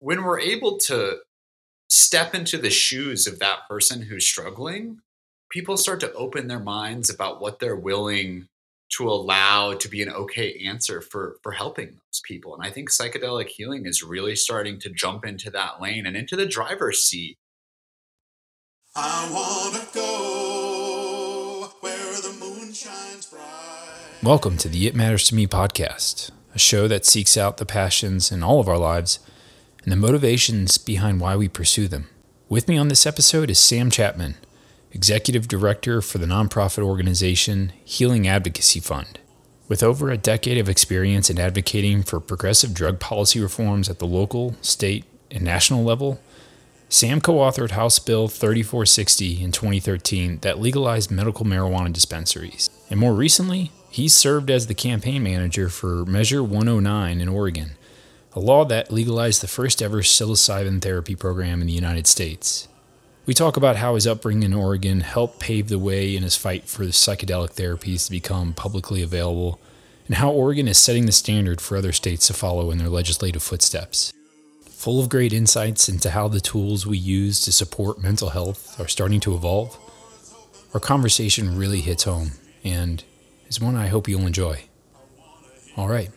when we're able to step into the shoes of that person who's struggling, people start to open their minds about what they're willing to allow to be an okay answer for for helping those people. And I think psychedelic healing is really starting to jump into that lane and into the driver's seat. I wanna go where the moon shines bright. Welcome to the It Matters to Me podcast, a show that seeks out the passions in all of our lives and the motivations behind why we pursue them. With me on this episode is Sam Chapman, Executive Director for the nonprofit organization Healing Advocacy Fund. With over a decade of experience in advocating for progressive drug policy reforms at the local, state, and national level, Sam co authored House Bill 3460 in 2013 that legalized medical marijuana dispensaries. And more recently, he served as the campaign manager for Measure 109 in Oregon, a law that legalized the first ever psilocybin therapy program in the United States. We talk about how his upbringing in Oregon helped pave the way in his fight for the psychedelic therapies to become publicly available, and how Oregon is setting the standard for other states to follow in their legislative footsteps. Full of great insights into how the tools we use to support mental health are starting to evolve, our conversation really hits home and is one I hope you'll enjoy. All right,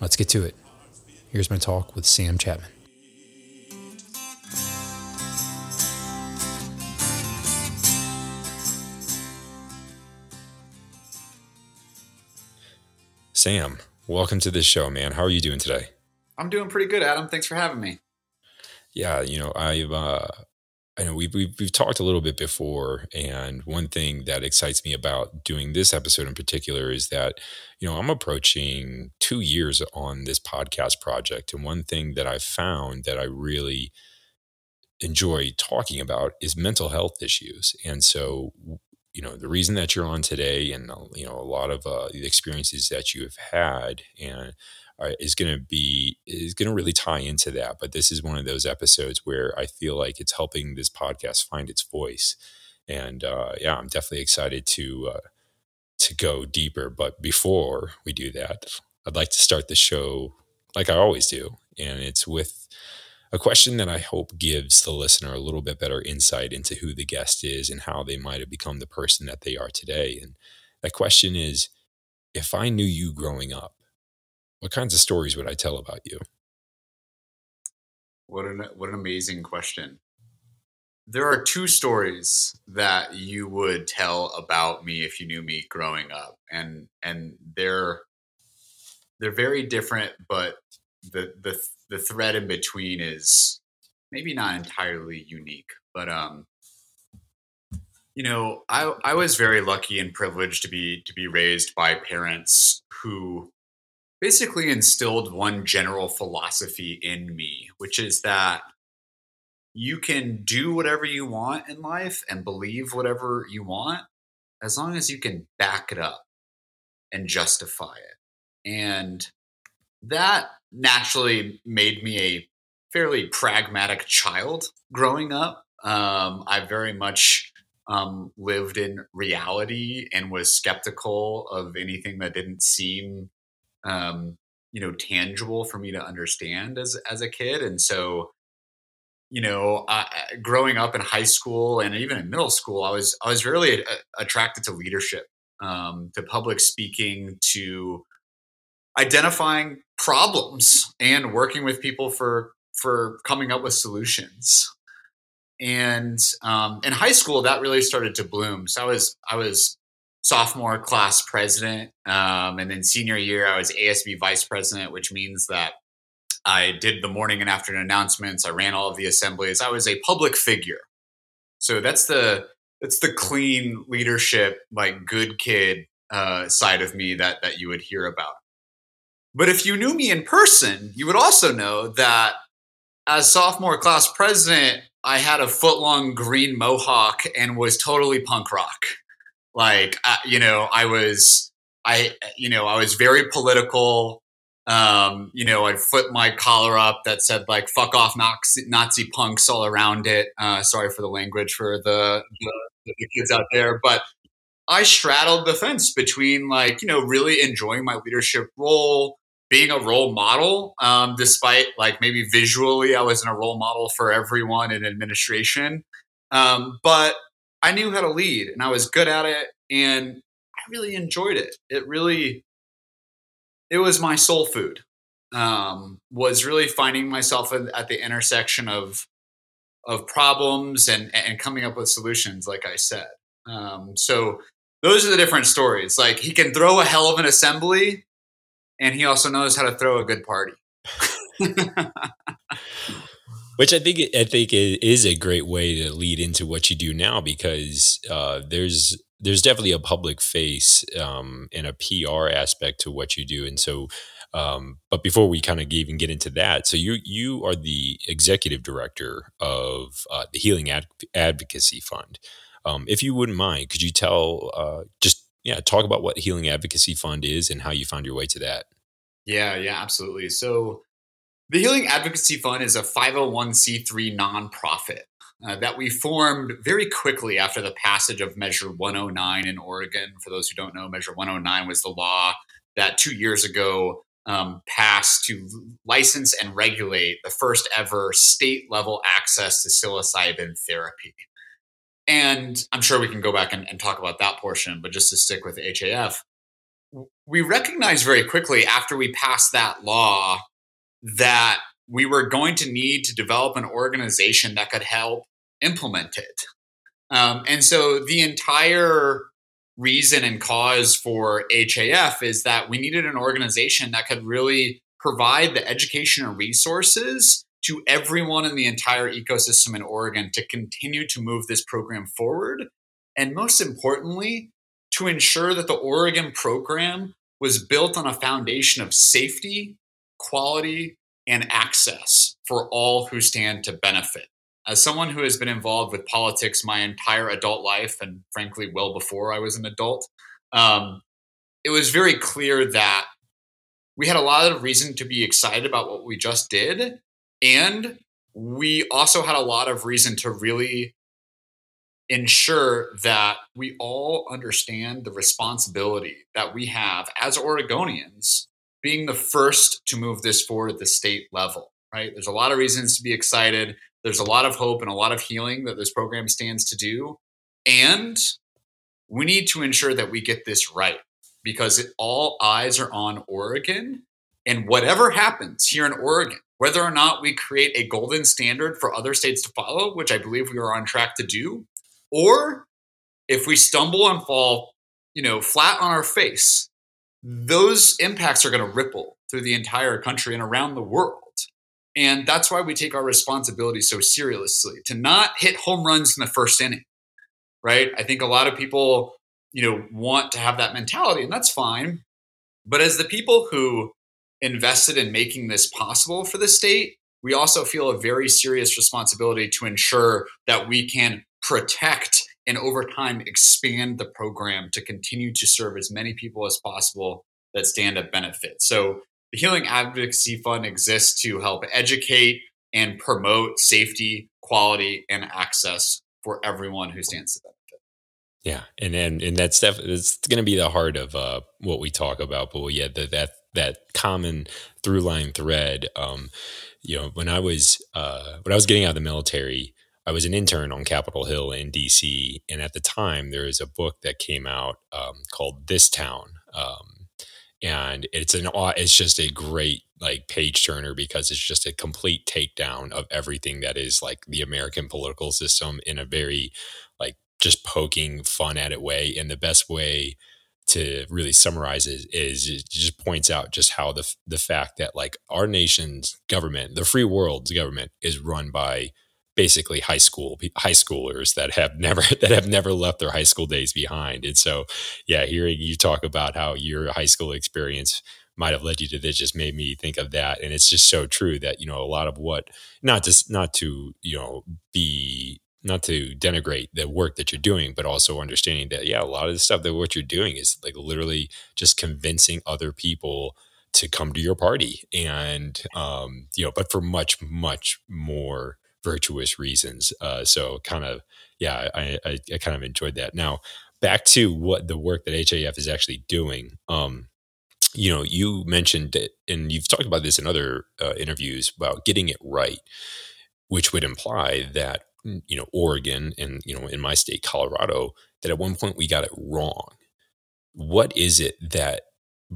let's get to it. Here's my talk with Sam Chapman. Sam, welcome to the show, man. How are you doing today? I'm doing pretty good, Adam. Thanks for having me. Yeah, you know, I've uh I know we've, we've, we've talked a little bit before, and one thing that excites me about doing this episode in particular is that you know I'm approaching two years on this podcast project, and one thing that I've found that I really enjoy talking about is mental health issues, and so you know the reason that you're on today, and you know a lot of uh, the experiences that you have had, and uh, is going to be is going to really tie into that. But this is one of those episodes where I feel like it's helping this podcast find its voice, and uh, yeah, I'm definitely excited to uh, to go deeper. But before we do that, I'd like to start the show like I always do, and it's with a question that I hope gives the listener a little bit better insight into who the guest is and how they might have become the person that they are today. And that question is if I knew you growing up, what kinds of stories would I tell about you? What an what an amazing question. There are two stories that you would tell about me if you knew me growing up, and and they're they're very different, but the the the thread in between is maybe not entirely unique. But um, you know, I I was very lucky and privileged to be to be raised by parents who basically instilled one general philosophy in me, which is that you can do whatever you want in life and believe whatever you want as long as you can back it up and justify it. And that naturally made me a fairly pragmatic child growing up. Um, I very much um, lived in reality and was skeptical of anything that didn't seem um, you know tangible for me to understand as as a kid and so you know uh, growing up in high school and even in middle school i was i was really a- attracted to leadership um, to public speaking to identifying problems and working with people for for coming up with solutions. And um, in high school that really started to bloom so i was i was sophomore class president. Um, and then senior year, I was ASB vice president, which means that I did the morning and afternoon announcements. I ran all of the assemblies. I was a public figure. So that's the that's the clean leadership, like good kid uh, side of me that that you would hear about. But if you knew me in person, you would also know that as sophomore class president, I had a foot long green mohawk and was totally punk rock. Like, uh, you know, I was, I, you know, I was very political. Um, you know, I'd flip my collar up that said like "fuck off Nazi, Nazi punks" all around it. Uh, sorry for the language for the, the, the kids out there, but I straddled the fence between like you know really enjoying my leadership role, being a role model, um, despite like maybe visually I wasn't a role model for everyone in administration. Um, but I knew how to lead and I was good at it and I really enjoyed it. It really, it was my soul food. Um, was really finding myself at the intersection of of problems and and coming up with solutions. Like I said, um, so those are the different stories. Like he can throw a hell of an assembly, and he also knows how to throw a good party. Which I think I think is a great way to lead into what you do now because uh, there's there's definitely a public face um, and a PR aspect to what you do, and so. Um, but before we kind of even get into that, so you you are the executive director of uh, the Healing Ad- Advocacy Fund. Um, if you wouldn't mind, could you tell uh, just yeah talk about what Healing Advocacy Fund is and how you found your way to that? Yeah, yeah, absolutely. So the Healing Advocacy Fund is a 501c3 nonprofit uh, that we formed very quickly after the passage of Measure 109 in Oregon. For those who don't know, Measure 109 was the law that two years ago um, passed to license and regulate the first ever state level access to psilocybin therapy. And I'm sure we can go back and, and talk about that portion, but just to stick with HAF, we recognized very quickly after we passed that law that we were going to need to develop an organization that could help implement it. Um, and so the entire reason and cause for HAF is that we needed an organization that could really provide the education and resources to everyone in the entire ecosystem in Oregon to continue to move this program forward. And most importantly, to ensure that the Oregon program was built on a foundation of safety, quality, and access for all who stand to benefit. As someone who has been involved with politics my entire adult life, and frankly, well before I was an adult, um, it was very clear that we had a lot of reason to be excited about what we just did. And we also had a lot of reason to really ensure that we all understand the responsibility that we have as Oregonians being the first to move this forward at the state level, right? There's a lot of reasons to be excited. There's a lot of hope and a lot of healing that this program stands to do. And we need to ensure that we get this right because it, all eyes are on Oregon. And whatever happens here in Oregon, whether or not we create a golden standard for other states to follow, which I believe we are on track to do, or if we stumble and fall, you know, flat on our face, those impacts are going to ripple through the entire country and around the world. And that's why we take our responsibility so seriously to not hit home runs in the first inning, right? I think a lot of people, you know, want to have that mentality, and that's fine. But as the people who invested in making this possible for the state, we also feel a very serious responsibility to ensure that we can protect and over time expand the program to continue to serve as many people as possible that stand to benefit. So the Healing Advocacy Fund exists to help educate and promote safety, quality, and access for everyone who stands to benefit. Yeah, and and and that's definitely it's going to be the heart of uh, what we talk about. But yeah, that that that common through line thread. Um, you know, when I was uh, when I was getting out of the military, I was an intern on Capitol Hill in DC, and at the time there was a book that came out um, called This Town, um, and it's an it's just a great like page turner because it's just a complete takedown of everything that is like the American political system in a very like just poking fun at it way, and the best way to really summarize it is it just points out just how the the fact that like our nation's government, the free world's government, is run by basically high school high schoolers that have never that have never left their high school days behind. And so yeah hearing you talk about how your high school experience might have led you to this just made me think of that. And it's just so true that you know a lot of what not just not to you know be not to denigrate the work that you're doing but also understanding that yeah a lot of the stuff that what you're doing is like literally just convincing other people to come to your party. And um you know but for much much more virtuous reasons. Uh, so kind of, yeah, I, I, I, kind of enjoyed that. Now back to what the work that HAF is actually doing. Um, you know, you mentioned it, and you've talked about this in other uh, interviews about getting it right, which would imply that mm, you know Oregon and you know in my state Colorado that at one point we got it wrong. What is it that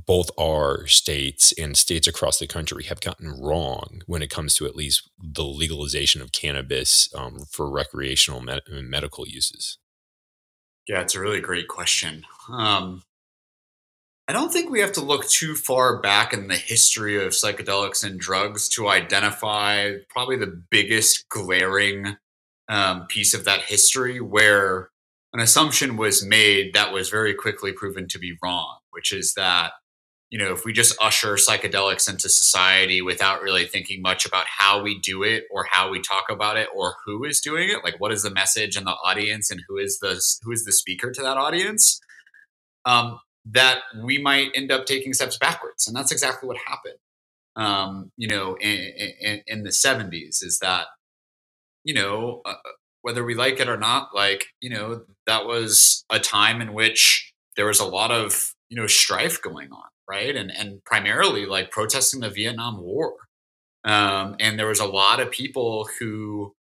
both our states and states across the country have gotten wrong when it comes to at least the legalization of cannabis um, for recreational med- medical uses? Yeah, it's a really great question. Um, I don't think we have to look too far back in the history of psychedelics and drugs to identify probably the biggest glaring um, piece of that history where an assumption was made that was very quickly proven to be wrong, which is that, you know, if we just usher psychedelics into society without really thinking much about how we do it or how we talk about it or who is doing it, like what is the message and the audience and who is the who is the speaker to that audience, um, that we might end up taking steps backwards. And that's exactly what happened. Um, you know, in, in, in, the 70s is that, you know, uh, whether we like it or not, like, you know, that was a time in which there was a lot of, you know, strife going on, right? And, and primarily like protesting the Vietnam War. Um, and there was a lot of people who,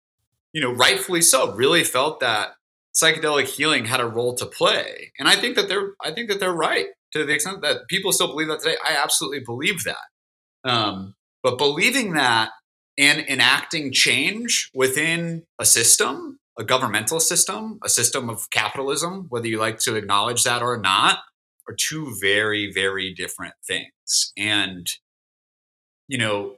you know, rightfully so, really felt that psychedelic healing had a role to play. And I think that they're I think that they're right to the extent that people still believe that today. I absolutely believe that. Um, but believing that and enacting change within a system, a governmental system, a system of capitalism, whether you like to acknowledge that or not, are two very, very different things. And, you know,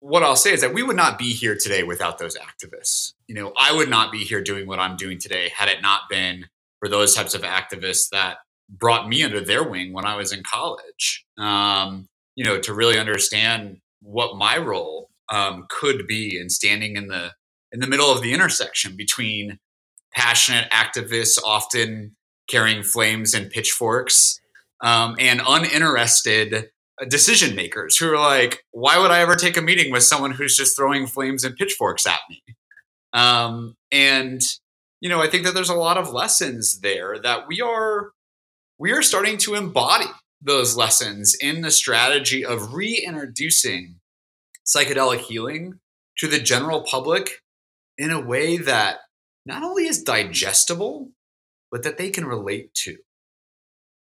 what I'll say is that we would not be here today without those activists. You know, I would not be here doing what I'm doing today had it not been for those types of activists that brought me under their wing when I was in college. Um, you know, to really understand what my role um, could be in standing in the in the middle of the intersection between passionate activists, often carrying flames and pitchforks, um, and uninterested decision makers who are like, why would I ever take a meeting with someone who's just throwing flames and pitchforks at me? Um, and you know, I think that there's a lot of lessons there that we are we are starting to embody those lessons in the strategy of reintroducing psychedelic healing to the general public in a way that not only is digestible, but that they can relate to.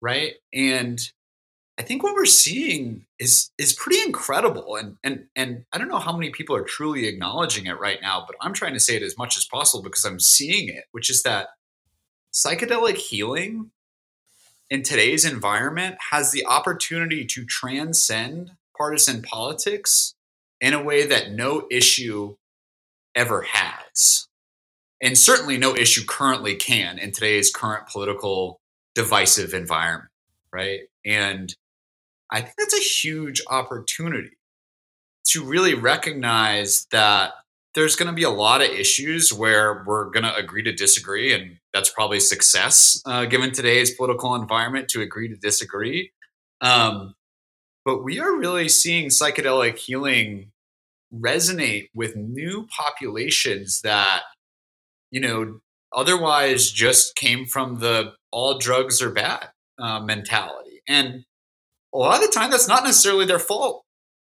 Right. And I think what we're seeing is is pretty incredible, and and and I don't know how many people are truly acknowledging it right now, but I'm trying to say it as much as possible because I'm seeing it, which is that psychedelic healing in today's environment has the opportunity to transcend partisan politics in a way that no issue ever has. And certainly no issue currently can in today's current political divisive environment, right? And I think that's a huge opportunity to really recognize that there's going to be a lot of issues where we're going to agree to disagree, and that's probably success uh, given today's political environment to agree to disagree. Um, but we are really seeing psychedelic healing resonate with new populations that, you know, otherwise just came from the all drugs are bad uh, mentality. And a lot of the time that's not necessarily their fault.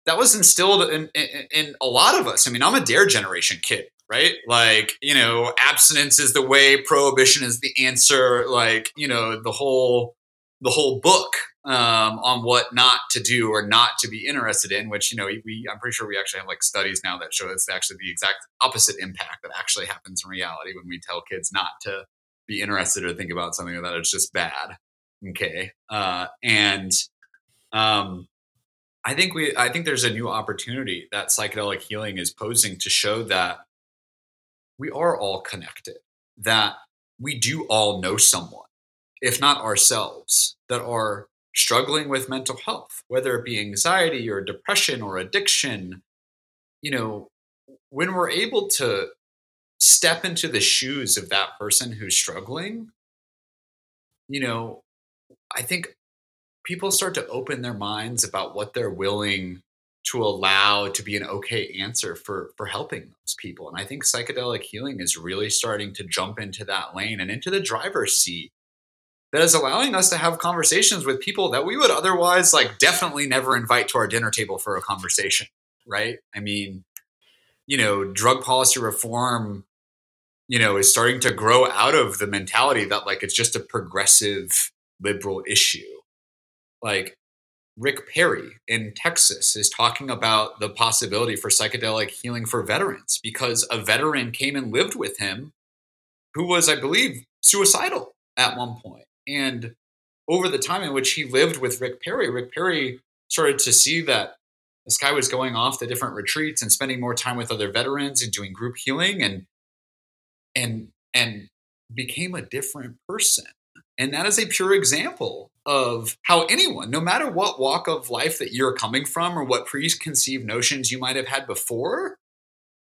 That was instilled in, in, in a lot of us. I mean, I'm a Dare generation kid, right? Like, you know, abstinence is the way, prohibition is the answer. Like, you know, the whole the whole book um, on what not to do or not to be interested in. Which you know, we I'm pretty sure we actually have like studies now that show it's actually the exact opposite impact that actually happens in reality when we tell kids not to be interested or think about something that it's just bad. Okay, uh, and um, I think we I think there's a new opportunity that psychedelic healing is posing to show that we are all connected, that we do all know someone, if not ourselves, that are struggling with mental health, whether it be anxiety or depression or addiction. You know, when we're able to step into the shoes of that person who's struggling, you know, I think people start to open their minds about what they're willing to allow to be an okay answer for for helping those people and i think psychedelic healing is really starting to jump into that lane and into the driver's seat that is allowing us to have conversations with people that we would otherwise like definitely never invite to our dinner table for a conversation, right? I mean, you know, drug policy reform, you know, is starting to grow out of the mentality that like it's just a progressive liberal issue. Like Rick Perry in Texas is talking about the possibility for psychedelic healing for veterans because a veteran came and lived with him who was, I believe, suicidal at one point. And over the time in which he lived with Rick Perry, Rick Perry started to see that this guy was going off the different retreats and spending more time with other veterans and doing group healing and and and became a different person. And that is a pure example of how anyone, no matter what walk of life that you're coming from or what preconceived notions you might have had before,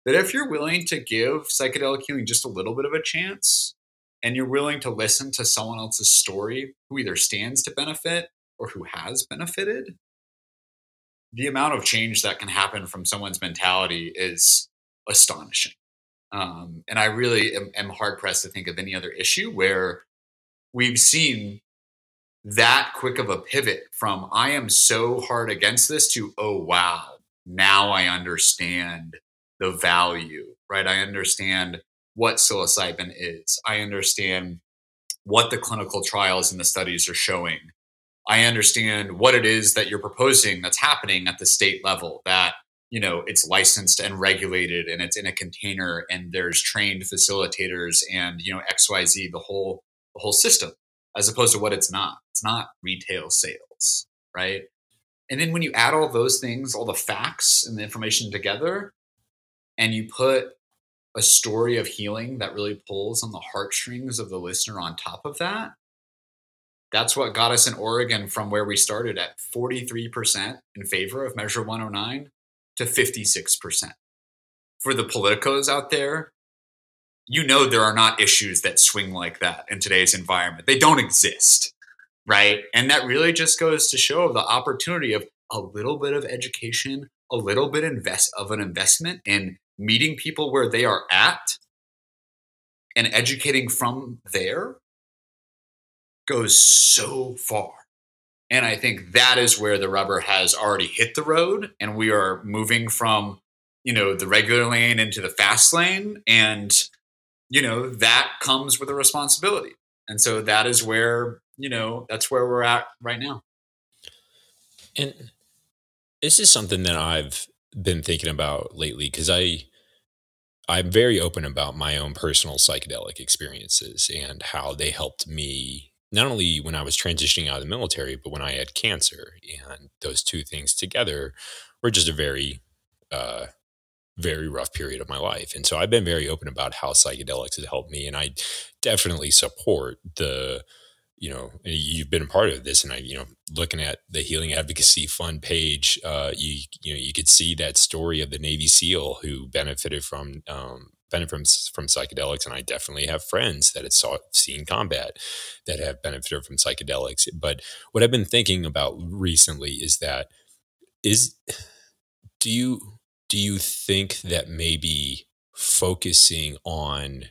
that if you're willing to give psychedelic healing just a little bit of a chance and you're willing to listen to someone else's story who either stands to benefit or who has benefited, the amount of change that can happen from someone's mentality is astonishing. Um, and I really am, am hard pressed to think of any other issue where we've seen that quick of a pivot from I am so hard against this to oh wow, now I understand the value, right? I understand what psilocybin is. I understand what the clinical trials and the studies are showing. I understand what it is that you're proposing that's happening at the state level that you know it's licensed and regulated and it's in a container and there's trained facilitators and you know xyz the whole the whole system as opposed to what it's not it's not retail sales right and then when you add all those things all the facts and the information together and you put a story of healing that really pulls on the heartstrings of the listener on top of that that's what got us in Oregon from where we started at 43% in favor of Measure 109 to 56%. For the politicos out there, you know there are not issues that swing like that in today's environment. They don't exist, right? And that really just goes to show the opportunity of a little bit of education, a little bit invest of an investment in meeting people where they are at and educating from there goes so far. And I think that is where the rubber has already hit the road and we are moving from, you know, the regular lane into the fast lane and you know, that comes with a responsibility. And so that is where, you know, that's where we're at right now. And this is something that I've been thinking about lately because I I'm very open about my own personal psychedelic experiences and how they helped me not only when I was transitioning out of the military, but when I had cancer. And those two things together were just a very, uh, very rough period of my life. And so I've been very open about how psychedelics have helped me. And I definitely support the, you know, you've been a part of this, and I, you know, looking at the Healing Advocacy Fund page, uh, you, you know, you could see that story of the Navy SEAL who benefited from um, benefit from, from psychedelics, and I definitely have friends that have saw, seen combat that have benefited from psychedelics. But what I've been thinking about recently is that is do you do you think that maybe focusing on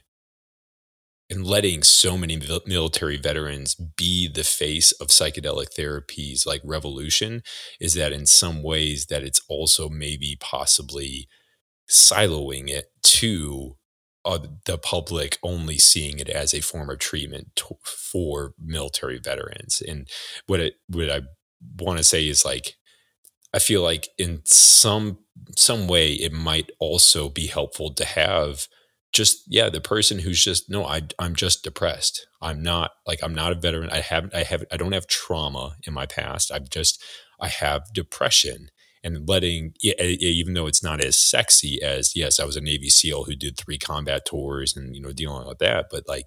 and letting so many military veterans be the face of psychedelic therapies like revolution is that in some ways that it's also maybe possibly siloing it to uh, the public only seeing it as a form of treatment to, for military veterans. And what it what I want to say is like I feel like in some some way it might also be helpful to have just yeah the person who's just no I I'm just depressed. I'm not like I'm not a veteran. I haven't I have I don't have trauma in my past. I've just I have depression and letting even though it's not as sexy as yes i was a navy seal who did three combat tours and you know dealing with that but like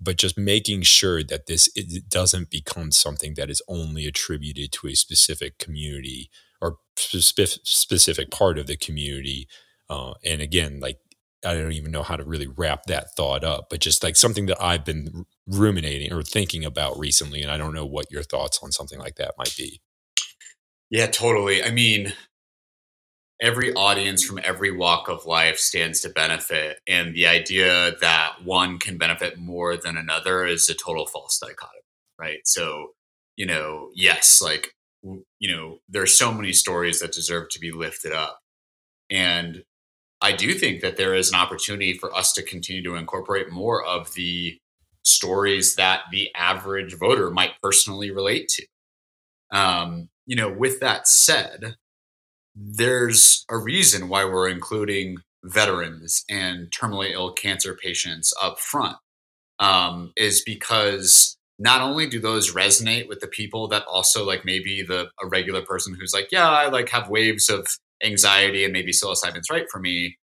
but just making sure that this it doesn't become something that is only attributed to a specific community or spe- specific part of the community uh, and again like i don't even know how to really wrap that thought up but just like something that i've been ruminating or thinking about recently and i don't know what your thoughts on something like that might be yeah, totally. I mean, every audience from every walk of life stands to benefit. And the idea that one can benefit more than another is a total false dichotomy. right? So, you know, yes, like, you know, there's so many stories that deserve to be lifted up. And I do think that there is an opportunity for us to continue to incorporate more of the stories that the average voter might personally relate to. Um, you know, with that said, there's a reason why we're including veterans and terminally ill cancer patients up front um, is because not only do those resonate with the people that also like maybe the a regular person who's like yeah i like have waves of anxiety and maybe psilocybin's right for me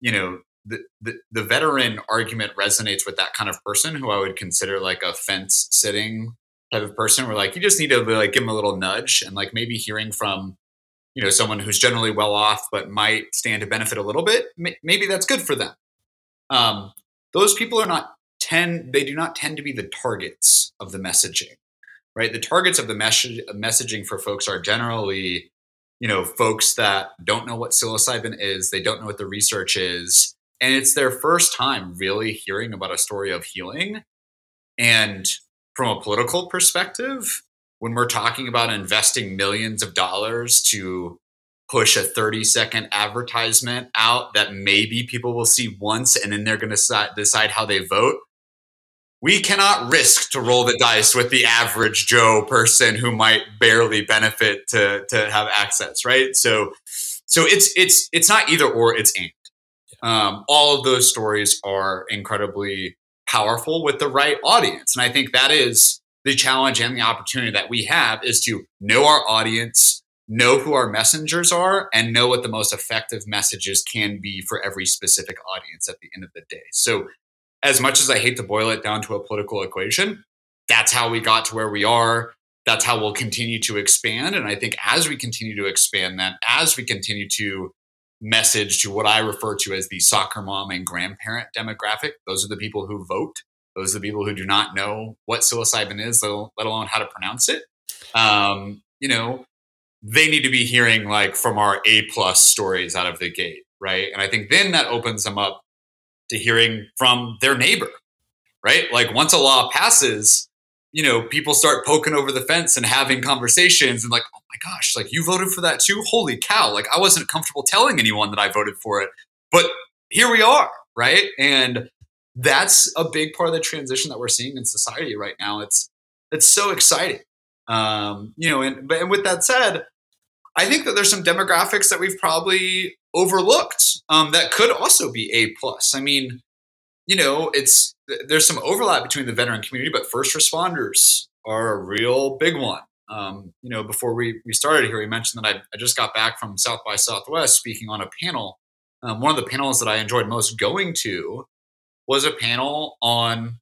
you know the, the, the veteran argument resonates with that kind of person who i would consider like a fence sitting type of person where like you just need to like give them a little nudge and like maybe hearing from you know someone who's generally well off but might stand to benefit a little bit maybe that's good for them. Um, those people are not tend they do not tend to be the targets of the messaging right? The targets of the message messaging for folks are generally you know folks that don't know what psilocybin is they don't know what the research is and it's their first time really hearing about a story of healing. And from a political perspective when we're talking about investing millions of dollars to push a 30 second advertisement out that maybe people will see once and then they're going to decide how they vote we cannot risk to roll the dice with the average joe person who might barely benefit to to have access right? So so it's it's it's not either or it's and. Um, all of those stories are incredibly powerful with the right audience. And i think that is the challenge and the opportunity that we have is to know our audience, know who our messengers are, and know what the most effective messages can be for every specific audience at the end of the day. So, as much as I hate to boil it down to a political equation, that's how we got to where we are. That's how we'll continue to expand. And I think as we continue to expand that, as we continue to message to what I refer to as the soccer mom and grandparent demographic, those are the people who vote those are the people who do not know what psilocybin is, let alone how to pronounce it. Um, you know, they need to be hearing like from our A plus stories out of the gate, right? And I think then that opens them up to hearing from their neighbor, right? Like once a law passes, you know, people start poking over the fence and having conversations and like, oh my gosh, like you voted for that too? Holy cow. Like I wasn't comfortable telling anyone that I voted for it, but here we are, right? And that's a big part of the transition that we're seeing in society right now. It's it's so exciting. Um, you know, and but and with that said, I think that there's some demographics that we've probably overlooked um, that could also be a plus. I mean, you know, it's there's some overlap between the veteran community, but first responders are a real big one. Um, you know, before we, we started here, we mentioned that I, I just got back from South by Southwest speaking on a panel. Um, one of the panels that I enjoyed most going to was a panel on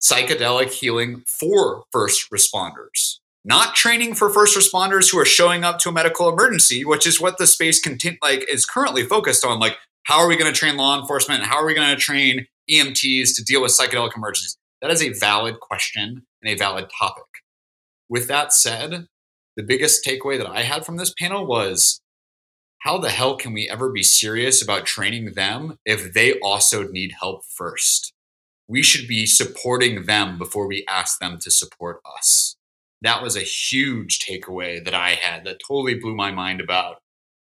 psychedelic healing for first responders not training for first responders who are showing up to a medical emergency, which is what the space content like is currently focused on. Like, how are we going to train law enforcement? How are we going to train EMTs to deal with psychedelic emergencies? That is a valid question and a valid topic. With that said, the biggest takeaway that I had from this panel was how the hell can we ever be serious about training them if they also need help first? We should be supporting them before we ask them to support us. That was a huge takeaway that I had that totally blew my mind about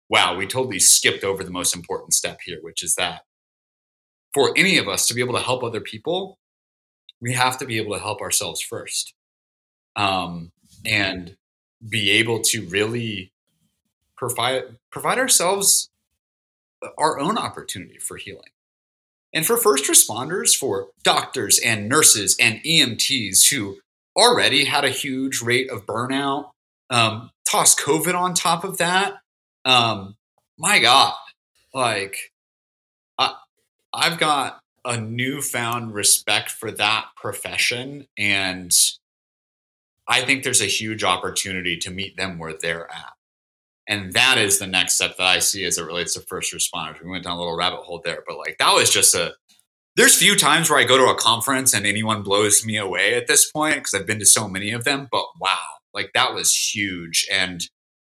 wow, we totally skipped over the most important step here, which is that for any of us to be able to help other people, we have to be able to help ourselves first. Um, and be able to really provide provide ourselves our own opportunity for healing. And for first responders, for doctors and nurses and EMTs who already had a huge rate of burnout, um, toss COVID on top of that. Um, my God, like I, I've got a newfound respect for that profession, and I think there's a huge opportunity to meet them where they're at. And that is the next step that I see as it relates to first responders. We went down a little rabbit hole there, but like that was just a there's few times where I go to a conference and anyone blows me away at this point because I've been to so many of them. But wow, like that was huge and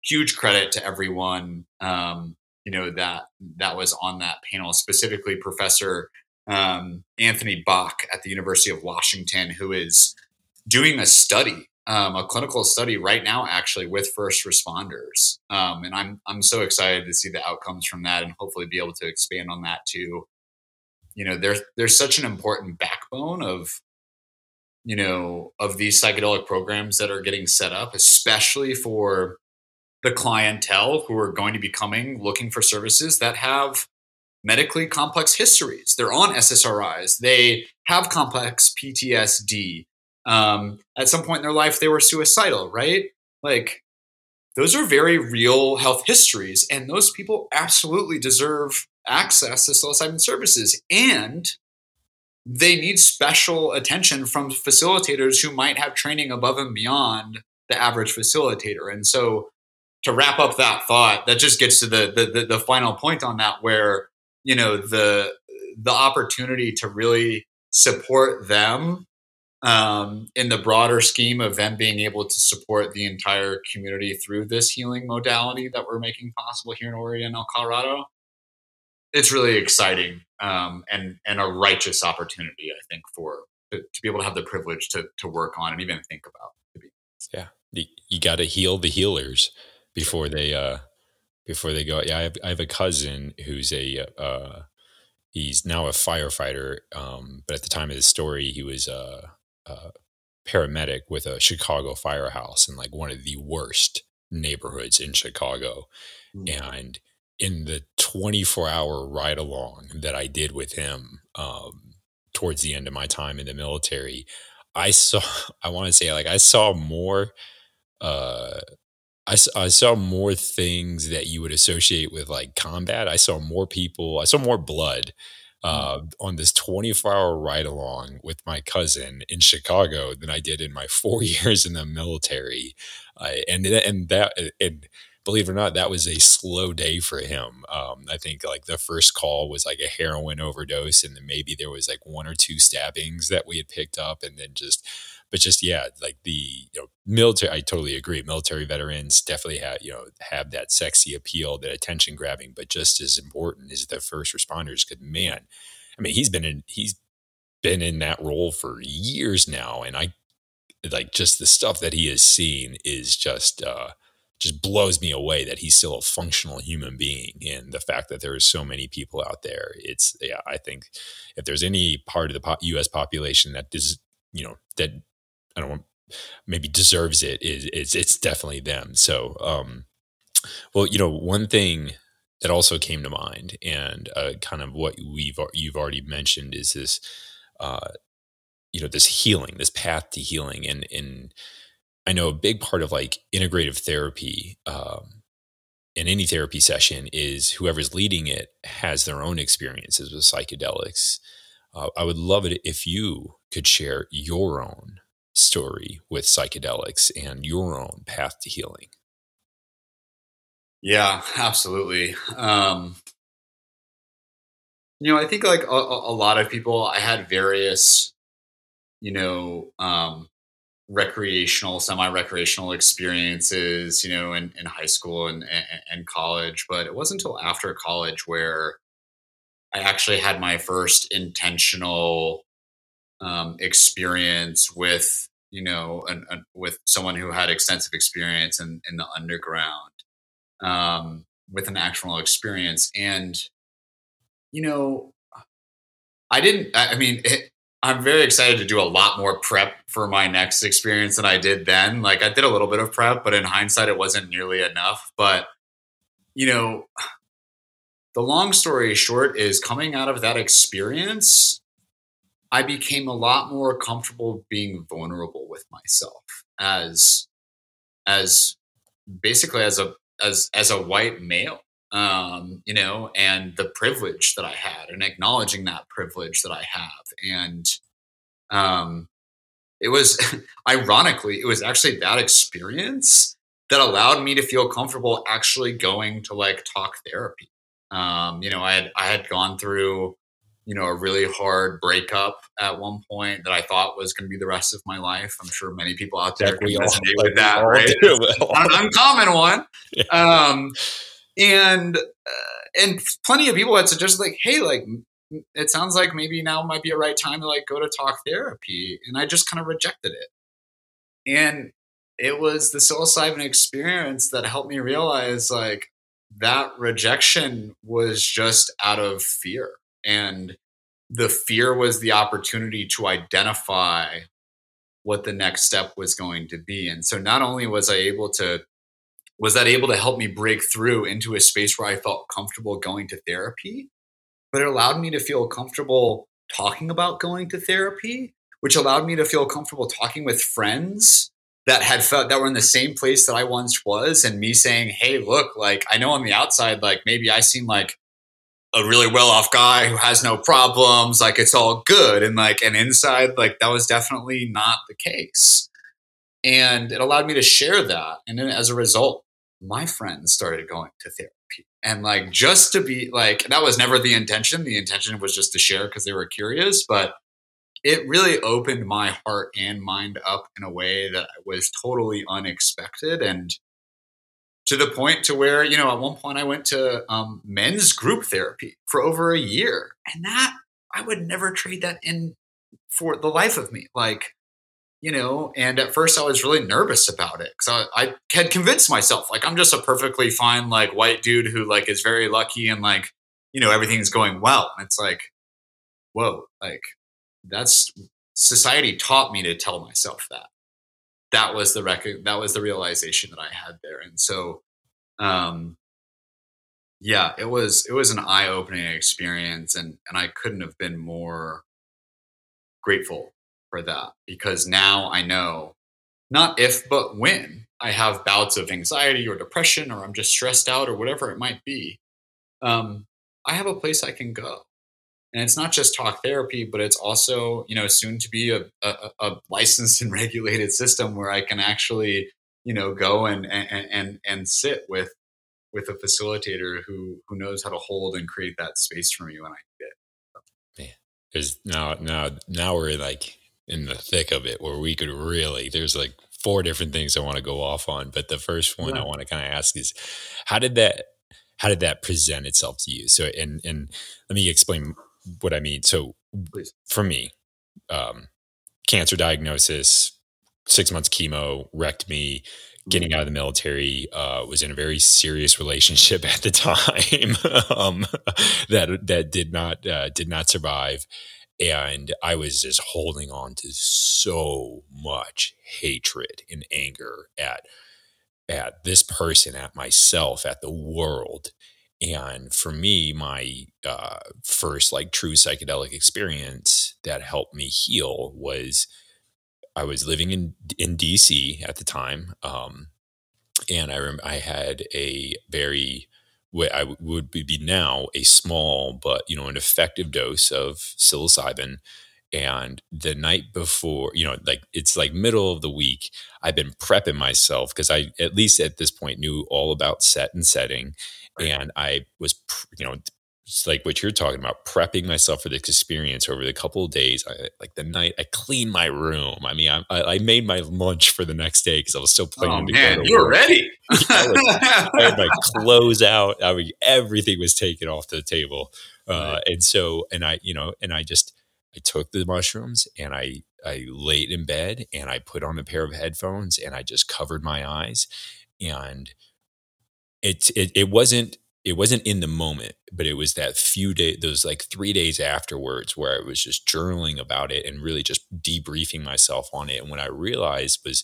huge credit to everyone. Um, you know that that was on that panel, specifically Professor um, Anthony Back at the University of Washington, who is doing a study, um, a clinical study right now, actually with first responders, um, and I'm I'm so excited to see the outcomes from that, and hopefully be able to expand on that too. You know, there's there's such an important backbone of you know of these psychedelic programs that are getting set up, especially for the clientele who are going to be coming looking for services that have medically complex histories. They're on SSRIs. They have complex PTSD. Um, at some point in their life, they were suicidal, right? Like, those are very real health histories, and those people absolutely deserve access to psilocybin services. And they need special attention from facilitators who might have training above and beyond the average facilitator. And so, to wrap up that thought, that just gets to the, the the, the final point on that, where you know the the opportunity to really support them um, in the broader scheme of them being able to support the entire community through this healing modality that we're making possible here in Oregon and Colorado. It's really exciting um, and and a righteous opportunity, I think, for to, to, be able to have the privilege to to work on and even think about. Yeah, you, you got to heal the healers before they uh, before they go. Yeah, I have, I have a cousin who's a uh, he's now a firefighter, um, but at the time of his story, he was a, a paramedic with a Chicago firehouse in like one of the worst neighborhoods in Chicago, mm-hmm. and in the 24 hour ride along that I did with him um, towards the end of my time in the military, I saw, I want to say, like, I saw more uh, I, I saw more things that you would associate with like combat. I saw more people. I saw more blood mm. uh, on this 24 hour ride along with my cousin in Chicago than I did in my four years in the military. Uh, and and that and believe it or not, that was a slow day for him. Um, I think like the first call was like a heroin overdose, and then maybe there was like one or two stabbings that we had picked up, and then just but just yeah, like the you know military. I totally agree. Military veterans definitely have you know have that sexy appeal, that attention grabbing. But just as important is the first responders. Because man, I mean, he's been in he's been in that role for years now, and I like just the stuff that he has seen is just. uh just blows me away that he's still a functional human being and the fact that there are so many people out there it's yeah i think if there's any part of the us population that is you know that I don't want maybe deserves it is it's it's definitely them. So um well, you know, one thing that also came to mind and uh, kind of what we've you've already mentioned is this uh you know this healing, this path to healing and and I know a big part of like integrative therapy um in any therapy session is whoever's leading it has their own experiences with psychedelics. Uh, I would love it if you could share your own story with psychedelics and your own path to healing. Yeah, absolutely. Um, you know, I think like a, a, lot of people, I had various, you know, um, recreational, semi-recreational experiences, you know, in, in high school and, and, and college. But it wasn't until after college where I actually had my first intentional um, experience with you know an, with someone who had extensive experience in, in the underground um, with an actual experience and you know i didn't i, I mean it, i'm very excited to do a lot more prep for my next experience than i did then. Like i did a little bit of prep but in hindsight it wasn't nearly enough. But you know the long story short is coming out of that experience I became a lot more comfortable being vulnerable with myself as as basically as a as as a white male um, you know, and the privilege that I had, and acknowledging that privilege that I have, and um, it was ironically, it was actually that experience that allowed me to feel comfortable actually going to like talk therapy. Um, you know, I had I had gone through you know, a really hard breakup at one point that I thought was going to be the rest of my life. I'm sure many people out there can resonate with that, right? An uncommon one. Yeah. Um, and uh, and plenty of people had suggested like, hey, like it sounds like maybe now might be a right time to like go to talk therapy, and I just kind of rejected it. And it was the psilocybin experience that helped me realize like that rejection was just out of fear. And the fear was the opportunity to identify what the next step was going to be. And so not only was I able to was that able to help me break through into a space where I felt comfortable going to therapy, but it allowed me to feel comfortable talking about going to therapy, which allowed me to feel comfortable talking with friends that had felt that were in the same place that I once was and me saying, "Hey, look, like I know on the outside like maybe I seem like a really well-off guy who has no problems, like it's all good." And like and inside like that was definitely not the case. And it allowed me to share that. And then as a result, my friends started going to therapy. And like just to be like that was never the intention. The intention was just to share because they were curious, but it really opened my heart and mind up in a way that was totally unexpected and to the point to where you know at one point i went to um, men's group therapy for over a year and that i would never trade that in for the life of me like you know and at first i was really nervous about it because I, I had convinced myself like i'm just a perfectly fine like white dude who like is very lucky and like you know everything's going well. And it's like whoa like that's society taught me to tell myself that. That was the rec- that was the realization that I had there. And so um yeah it was it was an eye-opening experience and and I couldn't have been more grateful for that because now I know not if but when I have bouts of anxiety or depression or I'm just stressed out or whatever it might be um I have a place I can go. And it's not just talk therapy but it's also you know soon to be a, a, a licensed and regulated system where i can actually you know go and and and, and sit with with a facilitator who who knows how to hold and create that space for me when i need it. Man, there's now now now we're like in the thick of it where we could really there's like four different things i want to go off on but the first one i want to kind of ask is how did that how did that present itself to you so and and let me explain what I mean. So Please. for me, um, cancer diagnosis, six months chemo wrecked me. Getting out of the military, uh, was in a very serious relationship at the time um, that that did not uh, did not survive, and I was just holding on to so much hatred and anger at at this person, at myself, at the world, and for me, my uh, first like true psychedelic experience that helped me heal was I was living in in DC at the time, um, and I rem- I had a very what I would be now a small but you know an effective dose of psilocybin. And the night before, you know, like it's like middle of the week, I've been prepping myself because I, at least at this point, knew all about set and setting Right. And I was, you know, it's like what you're talking about, prepping myself for this experience over the couple of days. I, like the night, I cleaned my room. I mean, I, I made my lunch for the next day because I was still planning oh, to man, go to you were ready. I, was, I, had my clothes out. I mean, everything was taken off the table. Uh, right. And so, and I, you know, and I just, I took the mushrooms and I, I laid in bed and I put on a pair of headphones and I just covered my eyes and it, it it wasn't it wasn't in the moment, but it was that few days, those like three days afterwards, where I was just journaling about it and really just debriefing myself on it. And what I realized was,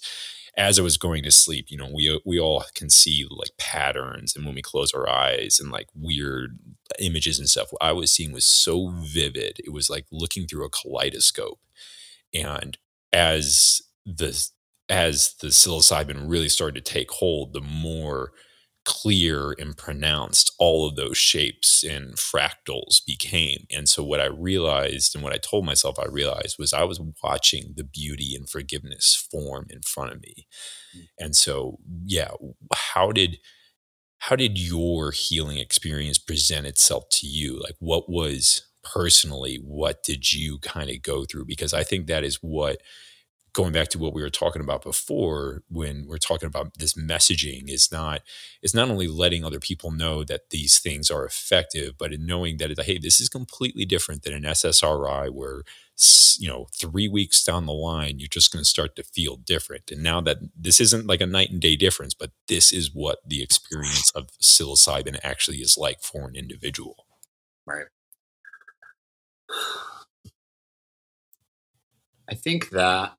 as I was going to sleep, you know, we uh, we all can see like patterns, and when we close our eyes, and like weird images and stuff. What I was seeing was so vivid; it was like looking through a kaleidoscope. And as the as the psilocybin really started to take hold, the more clear and pronounced all of those shapes and fractals became. And so, what I realized and what I told myself I realized was I was watching the beauty and forgiveness form in front of me. Mm. And so, yeah, how did how did your healing experience present itself to you? Like, what was personally, what did you kind of go through? Because I think that is what going back to what we were talking about before when we're talking about this messaging is not it's not only letting other people know that these things are effective but in knowing that hey this is completely different than an SSRI where you know 3 weeks down the line you're just going to start to feel different. And now that this isn't like a night and day difference but this is what the experience of psilocybin actually is like for an individual. Right. I think that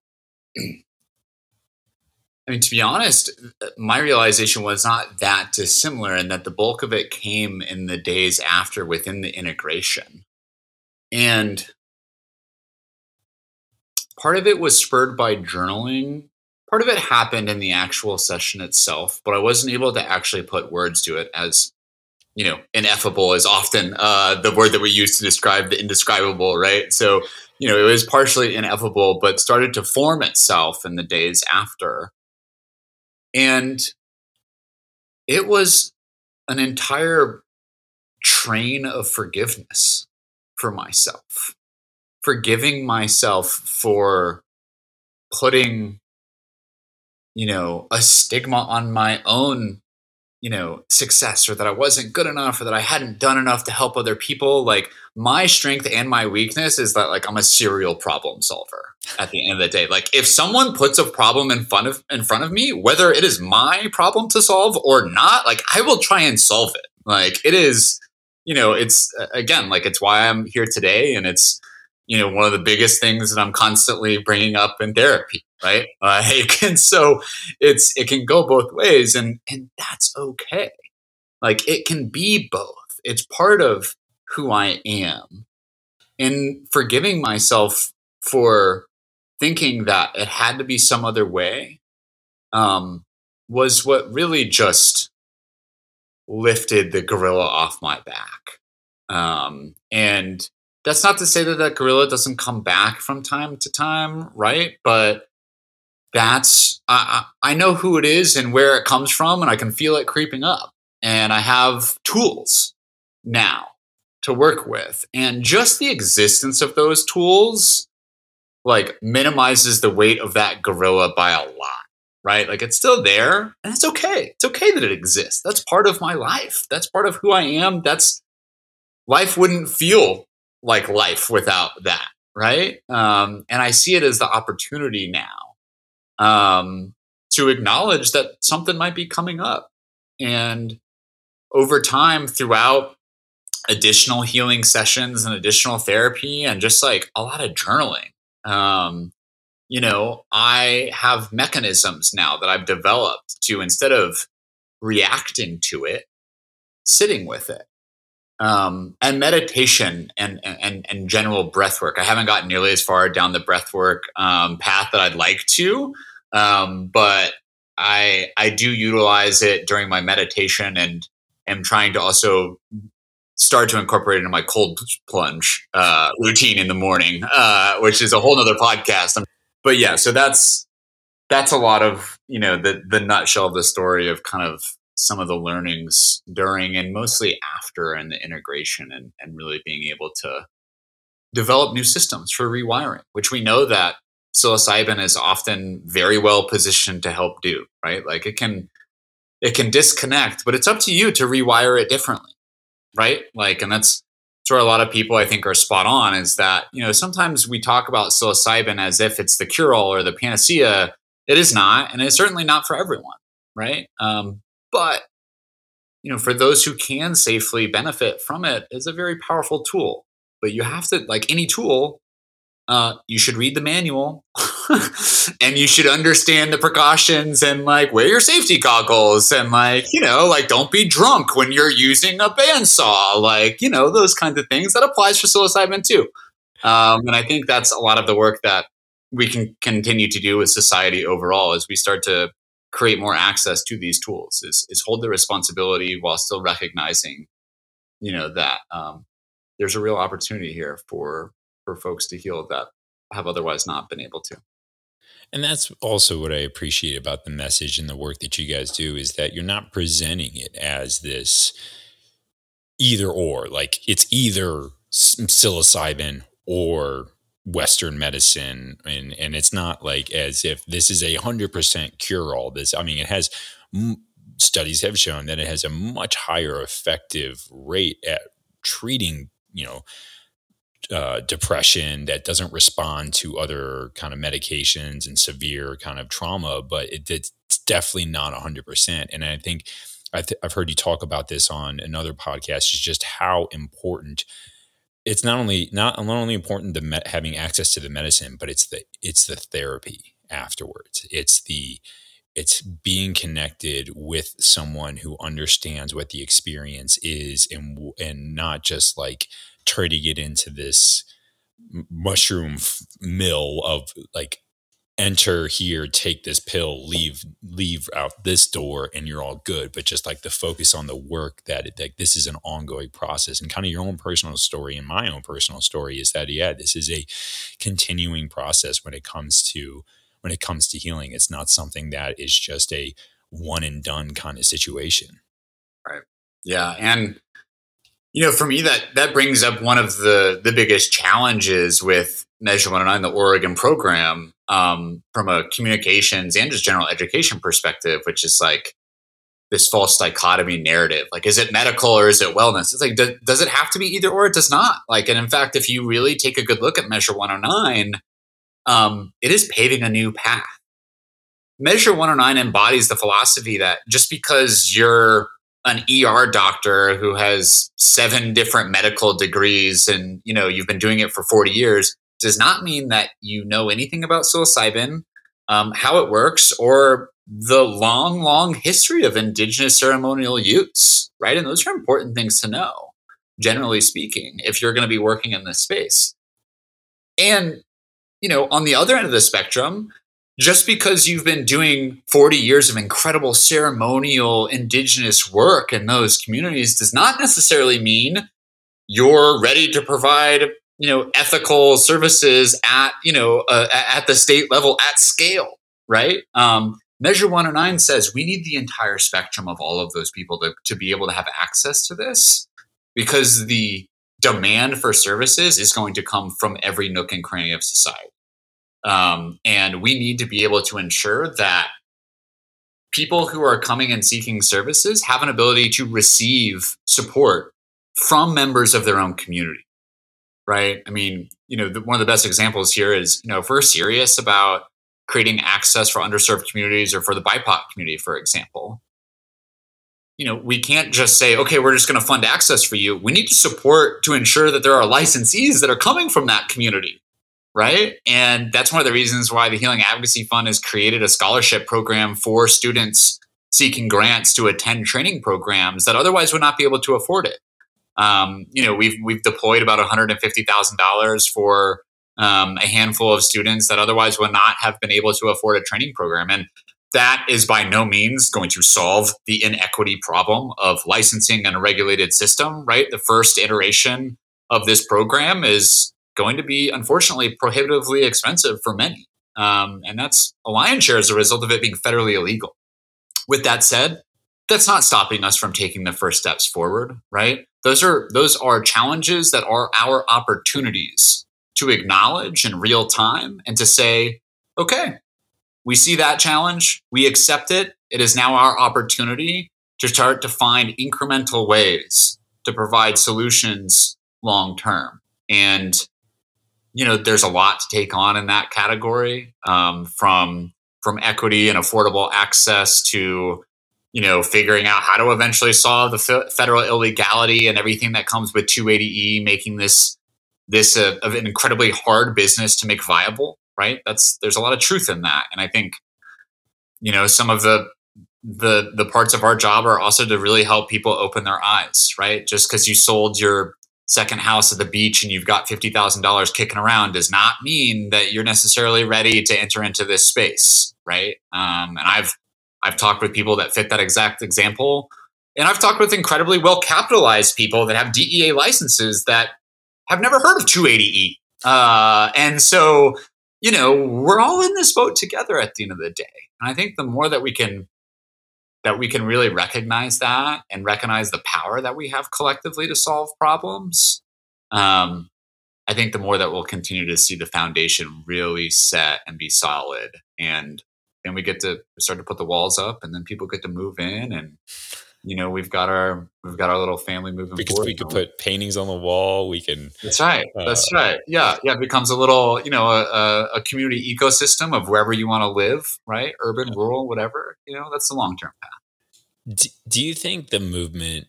I mean, to be honest, my realization was not that dissimilar, and that the bulk of it came in the days after within the integration. And part of it was spurred by journaling. Part of it happened in the actual session itself, but I wasn't able to actually put words to it as, you know, ineffable is often uh, the word that we use to describe the indescribable, right? So you know, it was partially ineffable, but started to form itself in the days after. And it was an entire train of forgiveness for myself, forgiving myself for putting, you know, a stigma on my own you know success or that i wasn't good enough or that i hadn't done enough to help other people like my strength and my weakness is that like i'm a serial problem solver at the end of the day. Like if someone puts a problem in front of in front of me whether it is my problem to solve or not like i will try and solve it. Like it is you know it's again like it's why i'm here today and it's you know one of the biggest things that i'm constantly bringing up in therapy right? Like and so it's it can go both ways and and that's okay. Like it can be both. It's part of who i am. And forgiving myself for thinking that it had to be some other way um, was what really just lifted the gorilla off my back. Um, and that's not to say that that gorilla doesn't come back from time to time right? But that's I, I know who it is and where it comes from and i can feel it creeping up. And i have tools now to work with. And just the existence of those tools like minimizes the weight of that gorilla by a lot right? Like it's still there and it's okay. It's okay that it exists. That's part of my life. That's part of who i am. That's life wouldn't feel like life without that right? Um, and i see it as the opportunity now um, to acknowledge that something might be coming up. And over time, throughout additional healing sessions and additional therapy, and just like a lot of journaling, um, you know, I have mechanisms now that I've developed to instead of reacting to it, sitting with it. Um, and meditation and, and and general breath work. I haven't gotten nearly as far down the breath work um, path that I'd like to, um, but I I do utilize it during my meditation and am trying to also start to incorporate it into my cold plunge uh, routine in the morning, uh, which is a whole nother podcast. But yeah, so that's that's a lot of you know the the nutshell of the story of kind of some of the learnings during and mostly after and the integration and, and really being able to develop new systems for rewiring, which we know that psilocybin is often very well positioned to help do, right? Like it can it can disconnect, but it's up to you to rewire it differently, right? Like, and that's where a lot of people I think are spot on is that, you know, sometimes we talk about psilocybin as if it's the cure all or the panacea. It is not, and it's certainly not for everyone, right? Um, but you know, for those who can safely benefit from it, is a very powerful tool. But you have to, like any tool, uh, you should read the manual and you should understand the precautions and like wear your safety goggles and like you know like don't be drunk when you're using a bandsaw like you know those kinds of things. That applies for psilocybin too. Um, and i think that's a lot of the work that we can continue to do with society overall as we start to create more access to these tools is, is hold the responsibility while still recognizing you know that um, there's a real opportunity here for for folks to heal that have otherwise not been able to. And that's also what I appreciate about the message and the work that you guys do is that you're not presenting it as this either or, like it's either mm, psilocybin or Western medicine, and and it's not like as if this is a hundred percent cure all. This, I mean, it has studies have shown that it has a much higher effective rate at treating, you know, uh, depression that doesn't respond to other kind of medications and severe kind of trauma, but it, it's definitely not 100%. And I think I have heard you talk about this on another podcast, is just how important it's not only not, not only important the me- having access to the medicine, but it's the it's the therapy afterwards. It's the it's being connected with someone who understands what the experience is and and not just like try to get into this mushroom f- mill of like enter here take this pill leave leave out this door and you're all good but just like the focus on the work that like this is an ongoing process and kind of your own personal story and my own personal story is that yeah this is a continuing process when it comes to when it comes to healing. It's not something that is just a one and done kind of situation. Right. Yeah. And you know, for me that that brings up one of the the biggest challenges with Measure 109, the Oregon program, um, from a communications and just general education perspective, which is like this false dichotomy narrative. Like, is it medical or is it wellness? It's like, do, does it have to be either or? It does not. Like, and in fact, if you really take a good look at Measure 109, um, it is paving a new path. Measure 109 embodies the philosophy that just because you're an ER doctor who has seven different medical degrees and you know you've been doing it for 40 years does not mean that you know anything about psilocybin, um, how it works, or the long, long history of indigenous ceremonial use, right? And those are important things to know, generally speaking, if you're going to be working in this space. And you know, on the other end of the spectrum, just because you've been doing 40 years of incredible ceremonial indigenous work in those communities does not necessarily mean you're ready to provide you know ethical services at you know uh, at the state level at scale right? Um, measure 109 says we need the entire spectrum of all of those people to, to be able to have access to this because the demand for services is going to come from every nook and cranny of society um, and we need to be able to ensure that people who are coming and seeking services have an ability to receive support from members of their own community. Right. I mean, you know, the, one of the best examples here is, you know, if we're serious about creating access for underserved communities or for the BIPOC community, for example, you know, we can't just say, okay, we're just going to fund access for you. We need to support to ensure that there are licensees that are coming from that community right? And that's one of the reasons why the Healing Advocacy Fund has created a scholarship program for students seeking grants to attend training programs that otherwise would not be able to afford it. Um, you know, we've we've deployed about one hundred and fifty thousand dollars for um, a handful of students that otherwise would not have been able to afford a training program, and that is by no means going to solve the inequity problem of licensing and a regulated system. Right, the first iteration of this program is going to be unfortunately prohibitively expensive for many. Um, and that's a lion's share as a result of it being federally illegal. With that said, that's not stopping us from taking the first steps forward, right? Those are those are challenges that are our opportunities to acknowledge in real time and to say, okay, we see that challenge, we accept it. It is now our opportunity to start to find incremental ways to provide solutions long term. And you know, there's a lot to take on in that category, um, from from equity and affordable access to you know figuring out how to eventually solve the federal illegality and everything that comes with 280E, making this this a, an incredibly hard business to make viable. Right? That's there's a lot of truth in that, and I think you know some of the the the parts of our job are also to really help people open their eyes right just because you sold your second house at the beach and you've got $50,000 kicking around does not mean that you're necessarily ready to enter into this space, right? Um, and I've I've talked with people that fit that exact example, and I've talked with incredibly well capitalized people that have DEA licenses that have never heard of 280E. Uh, and so, you know, we're all in this boat together at the end of the day. And I think the more that we can that we can really recognize that and recognize the power that we have collectively to solve problems, um, I think the more that we'll continue to see the foundation really set and be solid, and then we get to start to put the walls up, and then people get to move in, and you know we've got our we've got our little family moving because forward. we could put paintings on the wall. We can. That's right. Uh, That's right. Yeah, yeah. It becomes a little, you know, a, a community ecosystem of wherever you want to live, right? Urban, yeah. rural, whatever. You know, that's the long term path. Do, do you think the movement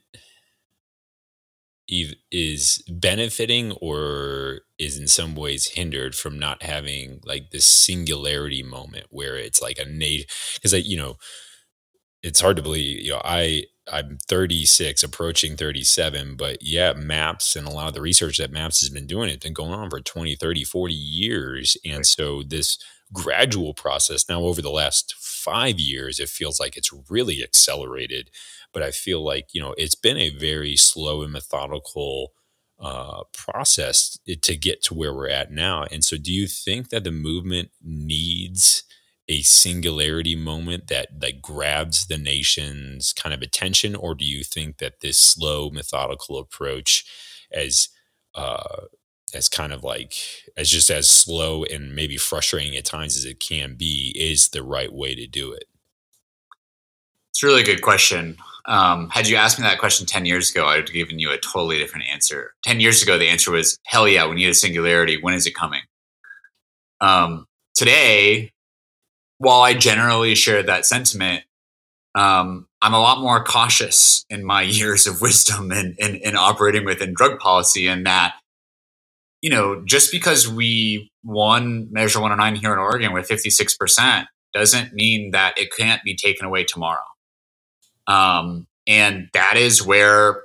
is benefiting or is in some ways hindered from not having like this singularity moment where it's like a nation because like you know it's hard to believe you know I I'm 36 approaching 37 but yeah MAPS and a lot of the research that MAPS has been doing it been going on for 20 30 40 years. And so this gradual process now over the last 5 years it feels like it's really accelerated but I feel like you know it's been a very slow and methodical uh, process to get to where we're at now. And so, do you think that the movement needs a singularity moment that like grabs the nation's kind of attention, or do you think that this slow, methodical approach, as uh, as kind of like as just as slow and maybe frustrating at times as it can be, is the right way to do it? It's a really good question. Um, had you asked me that question 10 years ago, I would have given you a totally different answer. 10 years ago, the answer was, hell yeah, we need a singularity. When is it coming? Um, today, while I generally share that sentiment, um, I'm a lot more cautious in my years of wisdom and in, in, in, operating within drug policy and that, you know, just because we won Measure 109 here in Oregon with 56% doesn't mean that it can't be taken away tomorrow. Um, and that is where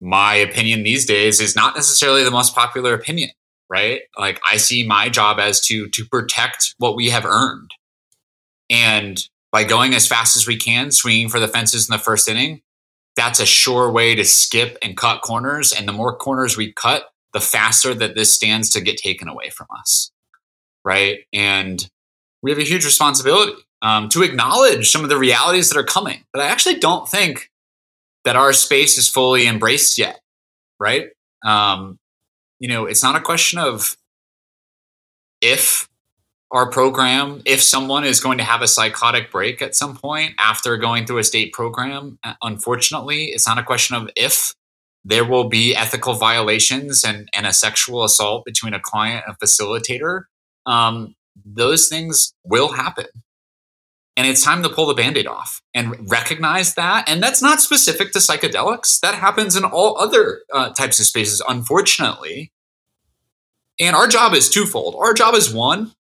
my opinion these days is not necessarily the most popular opinion, right? Like I see my job as to to protect what we have earned. And by going as fast as we can, swinging for the fences in the first inning, that's a sure way to skip and cut corners. And the more corners we cut, the faster that this stands to get taken away from us. Right. And we have a huge responsibility um, to acknowledge some of the realities that are coming. But I actually don't think that our space is fully embraced yet, right? Um, you know, it's not a question of if our program, if someone is going to have a psychotic break at some point after going through a state program, uh, unfortunately, it's not a question of if there will be ethical violations and, and a sexual assault between a client and a facilitator. Um, those things will happen. And it's time to pull the band-aid off and recognize that. And that's not specific to psychedelics. That happens in all other uh, types of spaces unfortunately. And our job is twofold. Our job is one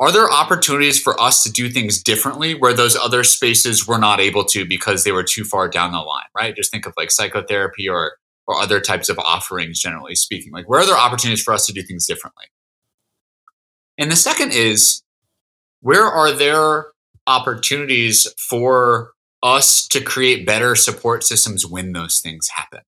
are there opportunities for us to do things differently where those other spaces were not able to because they were too far down the line right? Just think of like psychotherapy or or other types of offerings generally speaking. Like where are there opportunities for us to do things differently? And the second is where are there opportunities for us to create better support systems when those things happen,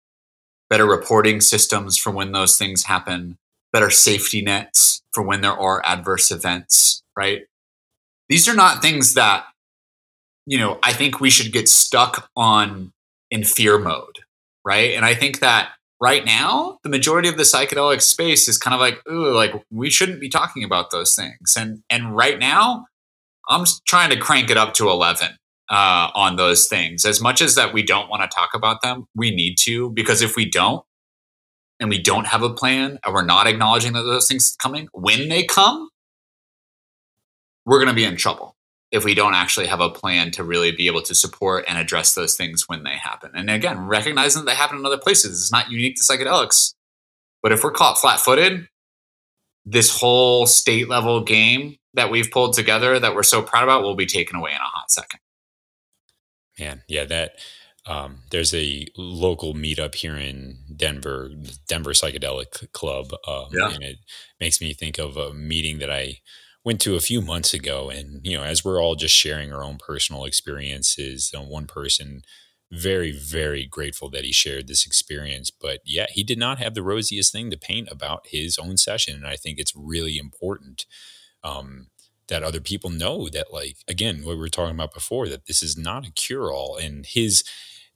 better reporting systems for when those things happen, better safety nets for when there are adverse events, right? These are not things that, you know, I think we should get stuck on in fear mode, right? And I think that right now, the majority of the psychedelic space is kind of like, ooh, like we shouldn't be talking about those things. And and right now, I'm trying to crank it up to 11 uh, on those things. As much as that we don't want to talk about them, we need to because if we don't, and we don't have a plan, and we're not acknowledging that those things coming, when they come, we're going to be in trouble if we don't actually have a plan to really be able to support and address those things when they happen. And again, recognizing that they happen in other places is not unique to psychedelics. But if we're caught flat footed, this whole state level game that we've pulled together that we're so proud about will be taken away in a hot second. Man, yeah, that um, there's a local meetup here in Denver, Denver Psychedelic Club, um, yeah. and it makes me think of a meeting that I went to a few months ago. And you know, as we're all just sharing our own personal experiences, uh, one person very very grateful that he shared this experience but yeah he did not have the rosiest thing to paint about his own session and i think it's really important um, that other people know that like again what we were talking about before that this is not a cure all and his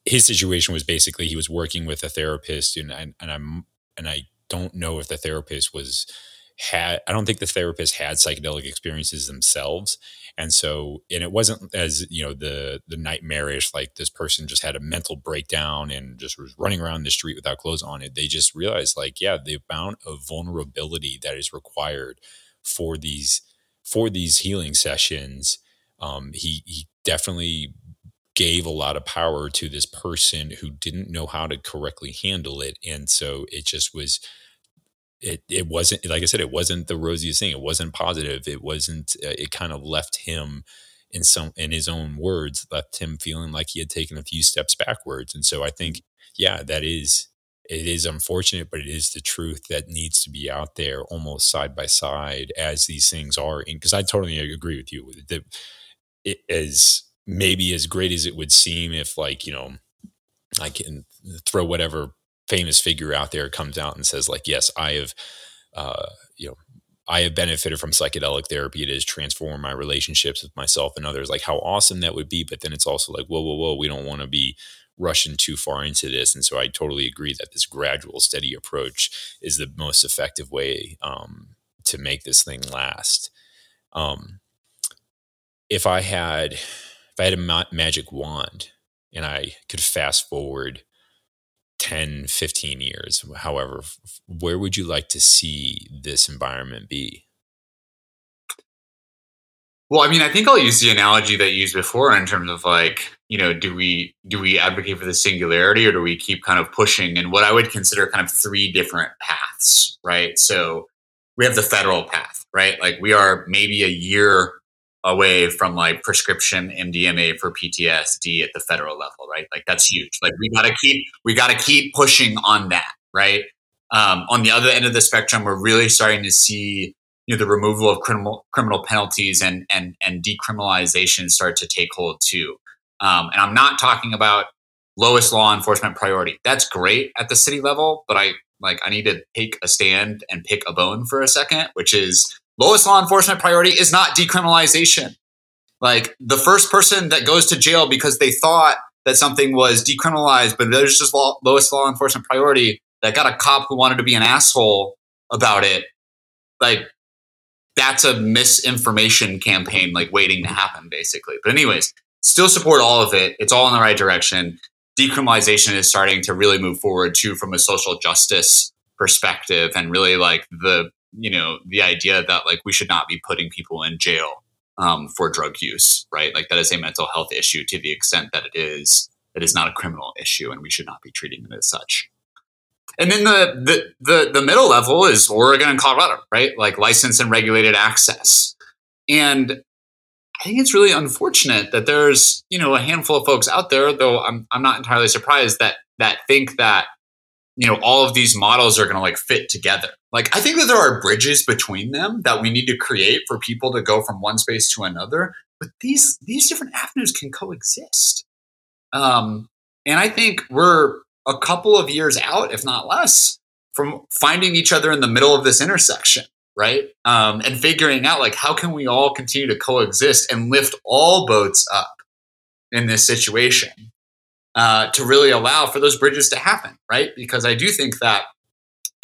his situation was basically he was working with a therapist and and I'm and I don't know if the therapist was had i don't think the therapist had psychedelic experiences themselves. And so and it wasn't as you know the the nightmarish like this person just had a mental breakdown and just was running around the street without clothes on it. They just realized like yeah the amount of vulnerability that is required for these for these healing sessions um, he he definitely gave a lot of power to this person who didn't know how to correctly handle it. And so it just was it it wasn't like I said, it wasn't the rosiest thing. It wasn't positive. It wasn't. Uh, it kind of left him in some in his own words left him feeling like he had taken a few steps backwards. And so I think, yeah, that is it is unfortunate, but it is the truth that needs to be out there almost side by side as these things are. Because I totally agree with you. That it is maybe as great as it would seem if, like you know, I can throw whatever famous figure out there comes out and says like, yes, I have, uh, you know, I have benefited from psychedelic therapy. It has transformed my relationships with myself and others. Like how awesome that would be. But then it's also like, whoa, whoa, whoa, we don't want to be rushing too far into this. And so I totally agree that this gradual, steady approach is the most effective way um, to make this thing last. Um, if I had, if I had a ma- magic wand and I could fast forward 10, 15 years, however, where would you like to see this environment be? Well, I mean, I think I'll use the analogy that you used before in terms of like, you know, do we do we advocate for the singularity or do we keep kind of pushing And what I would consider kind of three different paths, right? So we have the federal path, right? Like we are maybe a year away from like prescription MDMA for PTSD at the federal level, right? Like that's huge. Like we got to keep we got to keep pushing on that, right? Um, on the other end of the spectrum, we're really starting to see you know the removal of criminal criminal penalties and and and decriminalization start to take hold too. Um, and I'm not talking about lowest law enforcement priority. That's great at the city level, but I like I need to take a stand and pick a bone for a second, which is lowest law enforcement priority is not decriminalization. Like the first person that goes to jail because they thought that something was decriminalized, but there's just law, lowest law enforcement priority that got a cop who wanted to be an asshole about it. Like that's a misinformation campaign, like waiting to happen, basically. But anyways, still support all of it. It's all in the right direction. Decriminalization is starting to really move forward too from a social justice perspective and really like the you know the idea that like we should not be putting people in jail um, for drug use, right? Like that is a mental health issue to the extent that it is. It is not a criminal issue, and we should not be treating it as such. And then the the the, the middle level is Oregon and Colorado, right? Like licensed and regulated access. And I think it's really unfortunate that there's you know a handful of folks out there, though I'm I'm not entirely surprised that that think that you know all of these models are going to like fit together like i think that there are bridges between them that we need to create for people to go from one space to another but these these different avenues can coexist um and i think we're a couple of years out if not less from finding each other in the middle of this intersection right um and figuring out like how can we all continue to coexist and lift all boats up in this situation uh, to really allow for those bridges to happen, right? Because I do think that,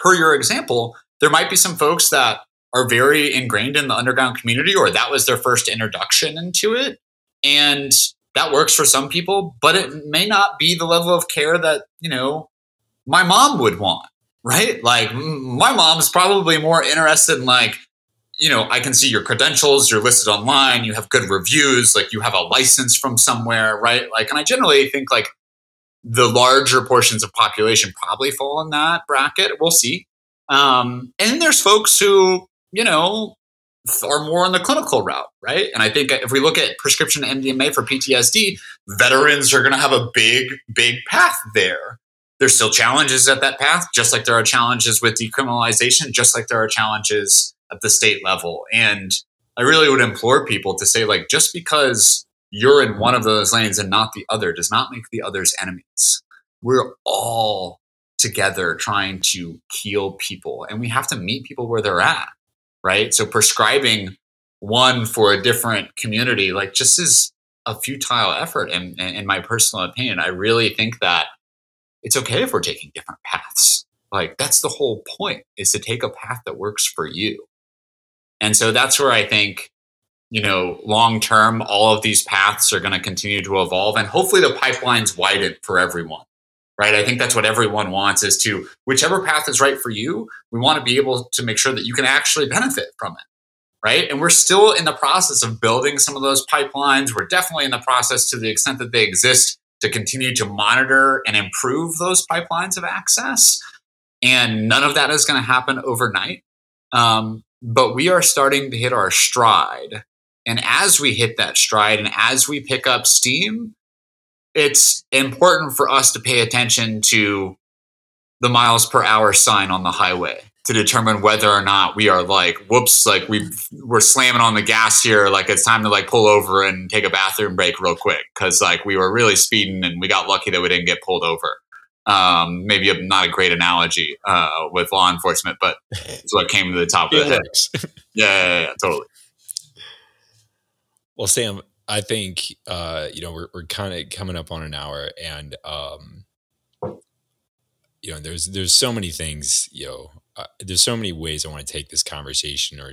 per your example, there might be some folks that are very ingrained in the underground community or that was their first introduction into it. And that works for some people, but it may not be the level of care that, you know, my mom would want, right? Like my mom's probably more interested in like, you know, I can see your credentials, you're listed online, you have good reviews, like you have a license from somewhere, right? Like, and I generally think like the larger portions of population probably fall in that bracket. We'll see. Um, and there's folks who, you know, are more on the clinical route, right? And I think if we look at prescription MDMA for PTSD, veterans are going to have a big, big path there. There's still challenges at that path, just like there are challenges with decriminalization, just like there are challenges at the state level. And I really would implore people to say, like, just because you're in one of those lanes and not the other does not make the others enemies. We're all together trying to heal people and we have to meet people where they're at, right? So prescribing one for a different community, like just is a futile effort. And in my personal opinion, I really think that it's okay if we're taking different paths. like that's the whole point is to take a path that works for you. And so that's where I think, you know, long term, all of these paths are going to continue to evolve and hopefully the pipeline's widen for everyone. Right. I think that's what everyone wants is to whichever path is right for you, we want to be able to make sure that you can actually benefit from it right? And we're still in the process of building some of those pipelines. We're definitely in the process to the extent that they exist to continue to monitor and improve those pipelines of access. And none of that is going to happen overnight. Um, but we are starting to hit our stride. And as we hit that stride and as we pick up steam, it's important for us to pay attention to the miles per hour sign on the highway to determine whether or not we are like whoops like we we're slamming on the gas here. Like it's time to like pull over and take a bathroom break real quick because like we were really speeding and we got lucky that we didn't get pulled over. Um, maybe a, not a great analogy uh, with law enforcement but it's what came to the top of the head. Yeah, yeah, yeah, totally well sam i think uh, you know we're, we're kind of coming up on an hour and um, you know there's there's so many things you know uh, there's so many ways I want to take this conversation, or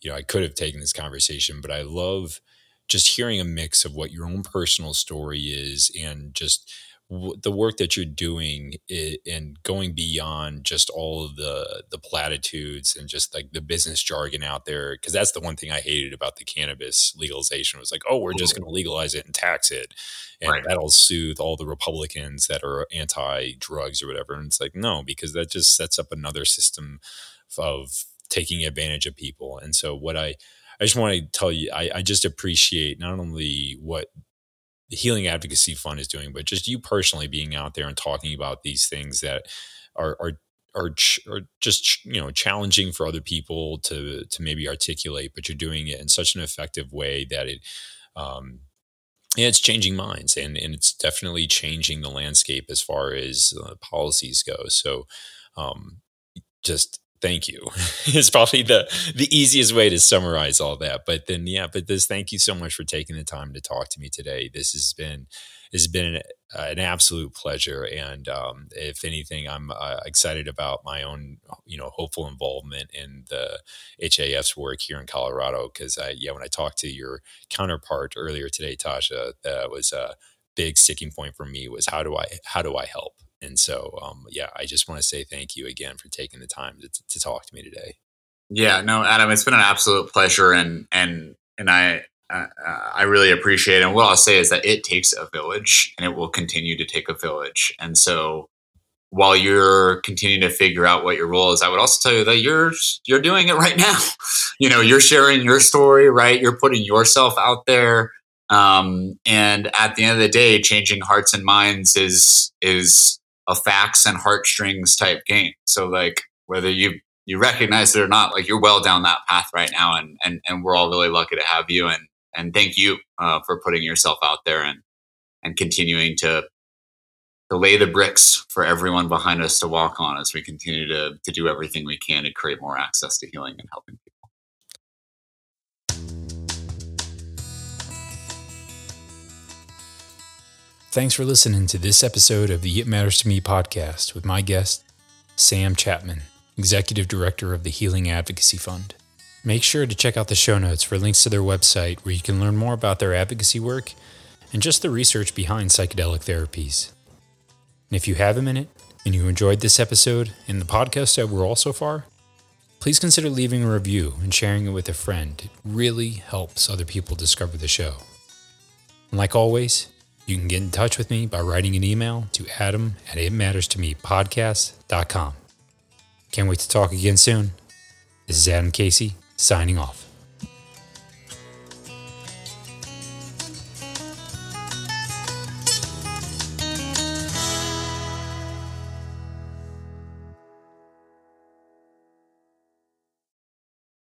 you know, I could have taken this conversation, but I love just hearing a mix of what your own personal story is and just the work that you're doing and going beyond just all of the the platitudes and just like the business jargon out there because that's the one thing I hated about the cannabis legalization was like oh we're just going to legalize it and tax it and right. that'll soothe all the Republicans that are anti drugs or whatever and it's like no because that just sets up another system of taking advantage of people and so what I I just want to tell you I, I just appreciate not only what the Healing Advocacy Fund is doing, but just you personally being out there and talking about these things that are are are, ch- are just you know challenging for other people to to maybe articulate, but you're doing it in such an effective way that it um, and it's changing minds and, and it's definitely changing the landscape as far as uh, policies go. So um, just thank you it's probably the the easiest way to summarize all that. But then yeah but this thank you so much for taking the time to talk to me today. This has been has been an, an absolute pleasure. And um, if anything i'm uh, excited about my own you know hopeful involvement in the HAF's work here in colorado. Because i yeah when i talked to your counterpart earlier today tasha that was a big sticking point for me was how do i how do i help and so, um, yeah, I just want to say thank you again for taking the time to, to talk to me today. Yeah, no, Adam, it's been an absolute pleasure, and and and I uh, I really appreciate it. And what I'll say is that it takes a village, and it will continue to take a village. And so, while you're continuing to figure out what your role is, I would also tell you that you're you're doing it right now. you know, you're sharing your story, right? You're putting yourself out there. Um, and at the end of the day, changing hearts and minds is is a facts and heartstrings type game. So like whether you you recognize it or not, like you're well down that path right now, and and and we're all really lucky to have you. And and thank you uh, for putting yourself out there and and continuing to to lay the bricks for everyone behind us to walk on as we continue to to do everything we can to create more access to healing and helping people. Thanks for listening to this episode of the It Matters to Me podcast with my guest, Sam Chapman, Executive Director of the Healing Advocacy Fund. Make sure to check out the show notes for links to their website where you can learn more about their advocacy work and just the research behind psychedelic therapies. And if you have a minute and you enjoyed this episode and the podcast overall so far, please consider leaving a review and sharing it with a friend. It really helps other people discover the show. And like always, you can get in touch with me by writing an email to adam at itmatterstomepodcast.com. Can't wait to talk again soon. This is Adam Casey, signing off.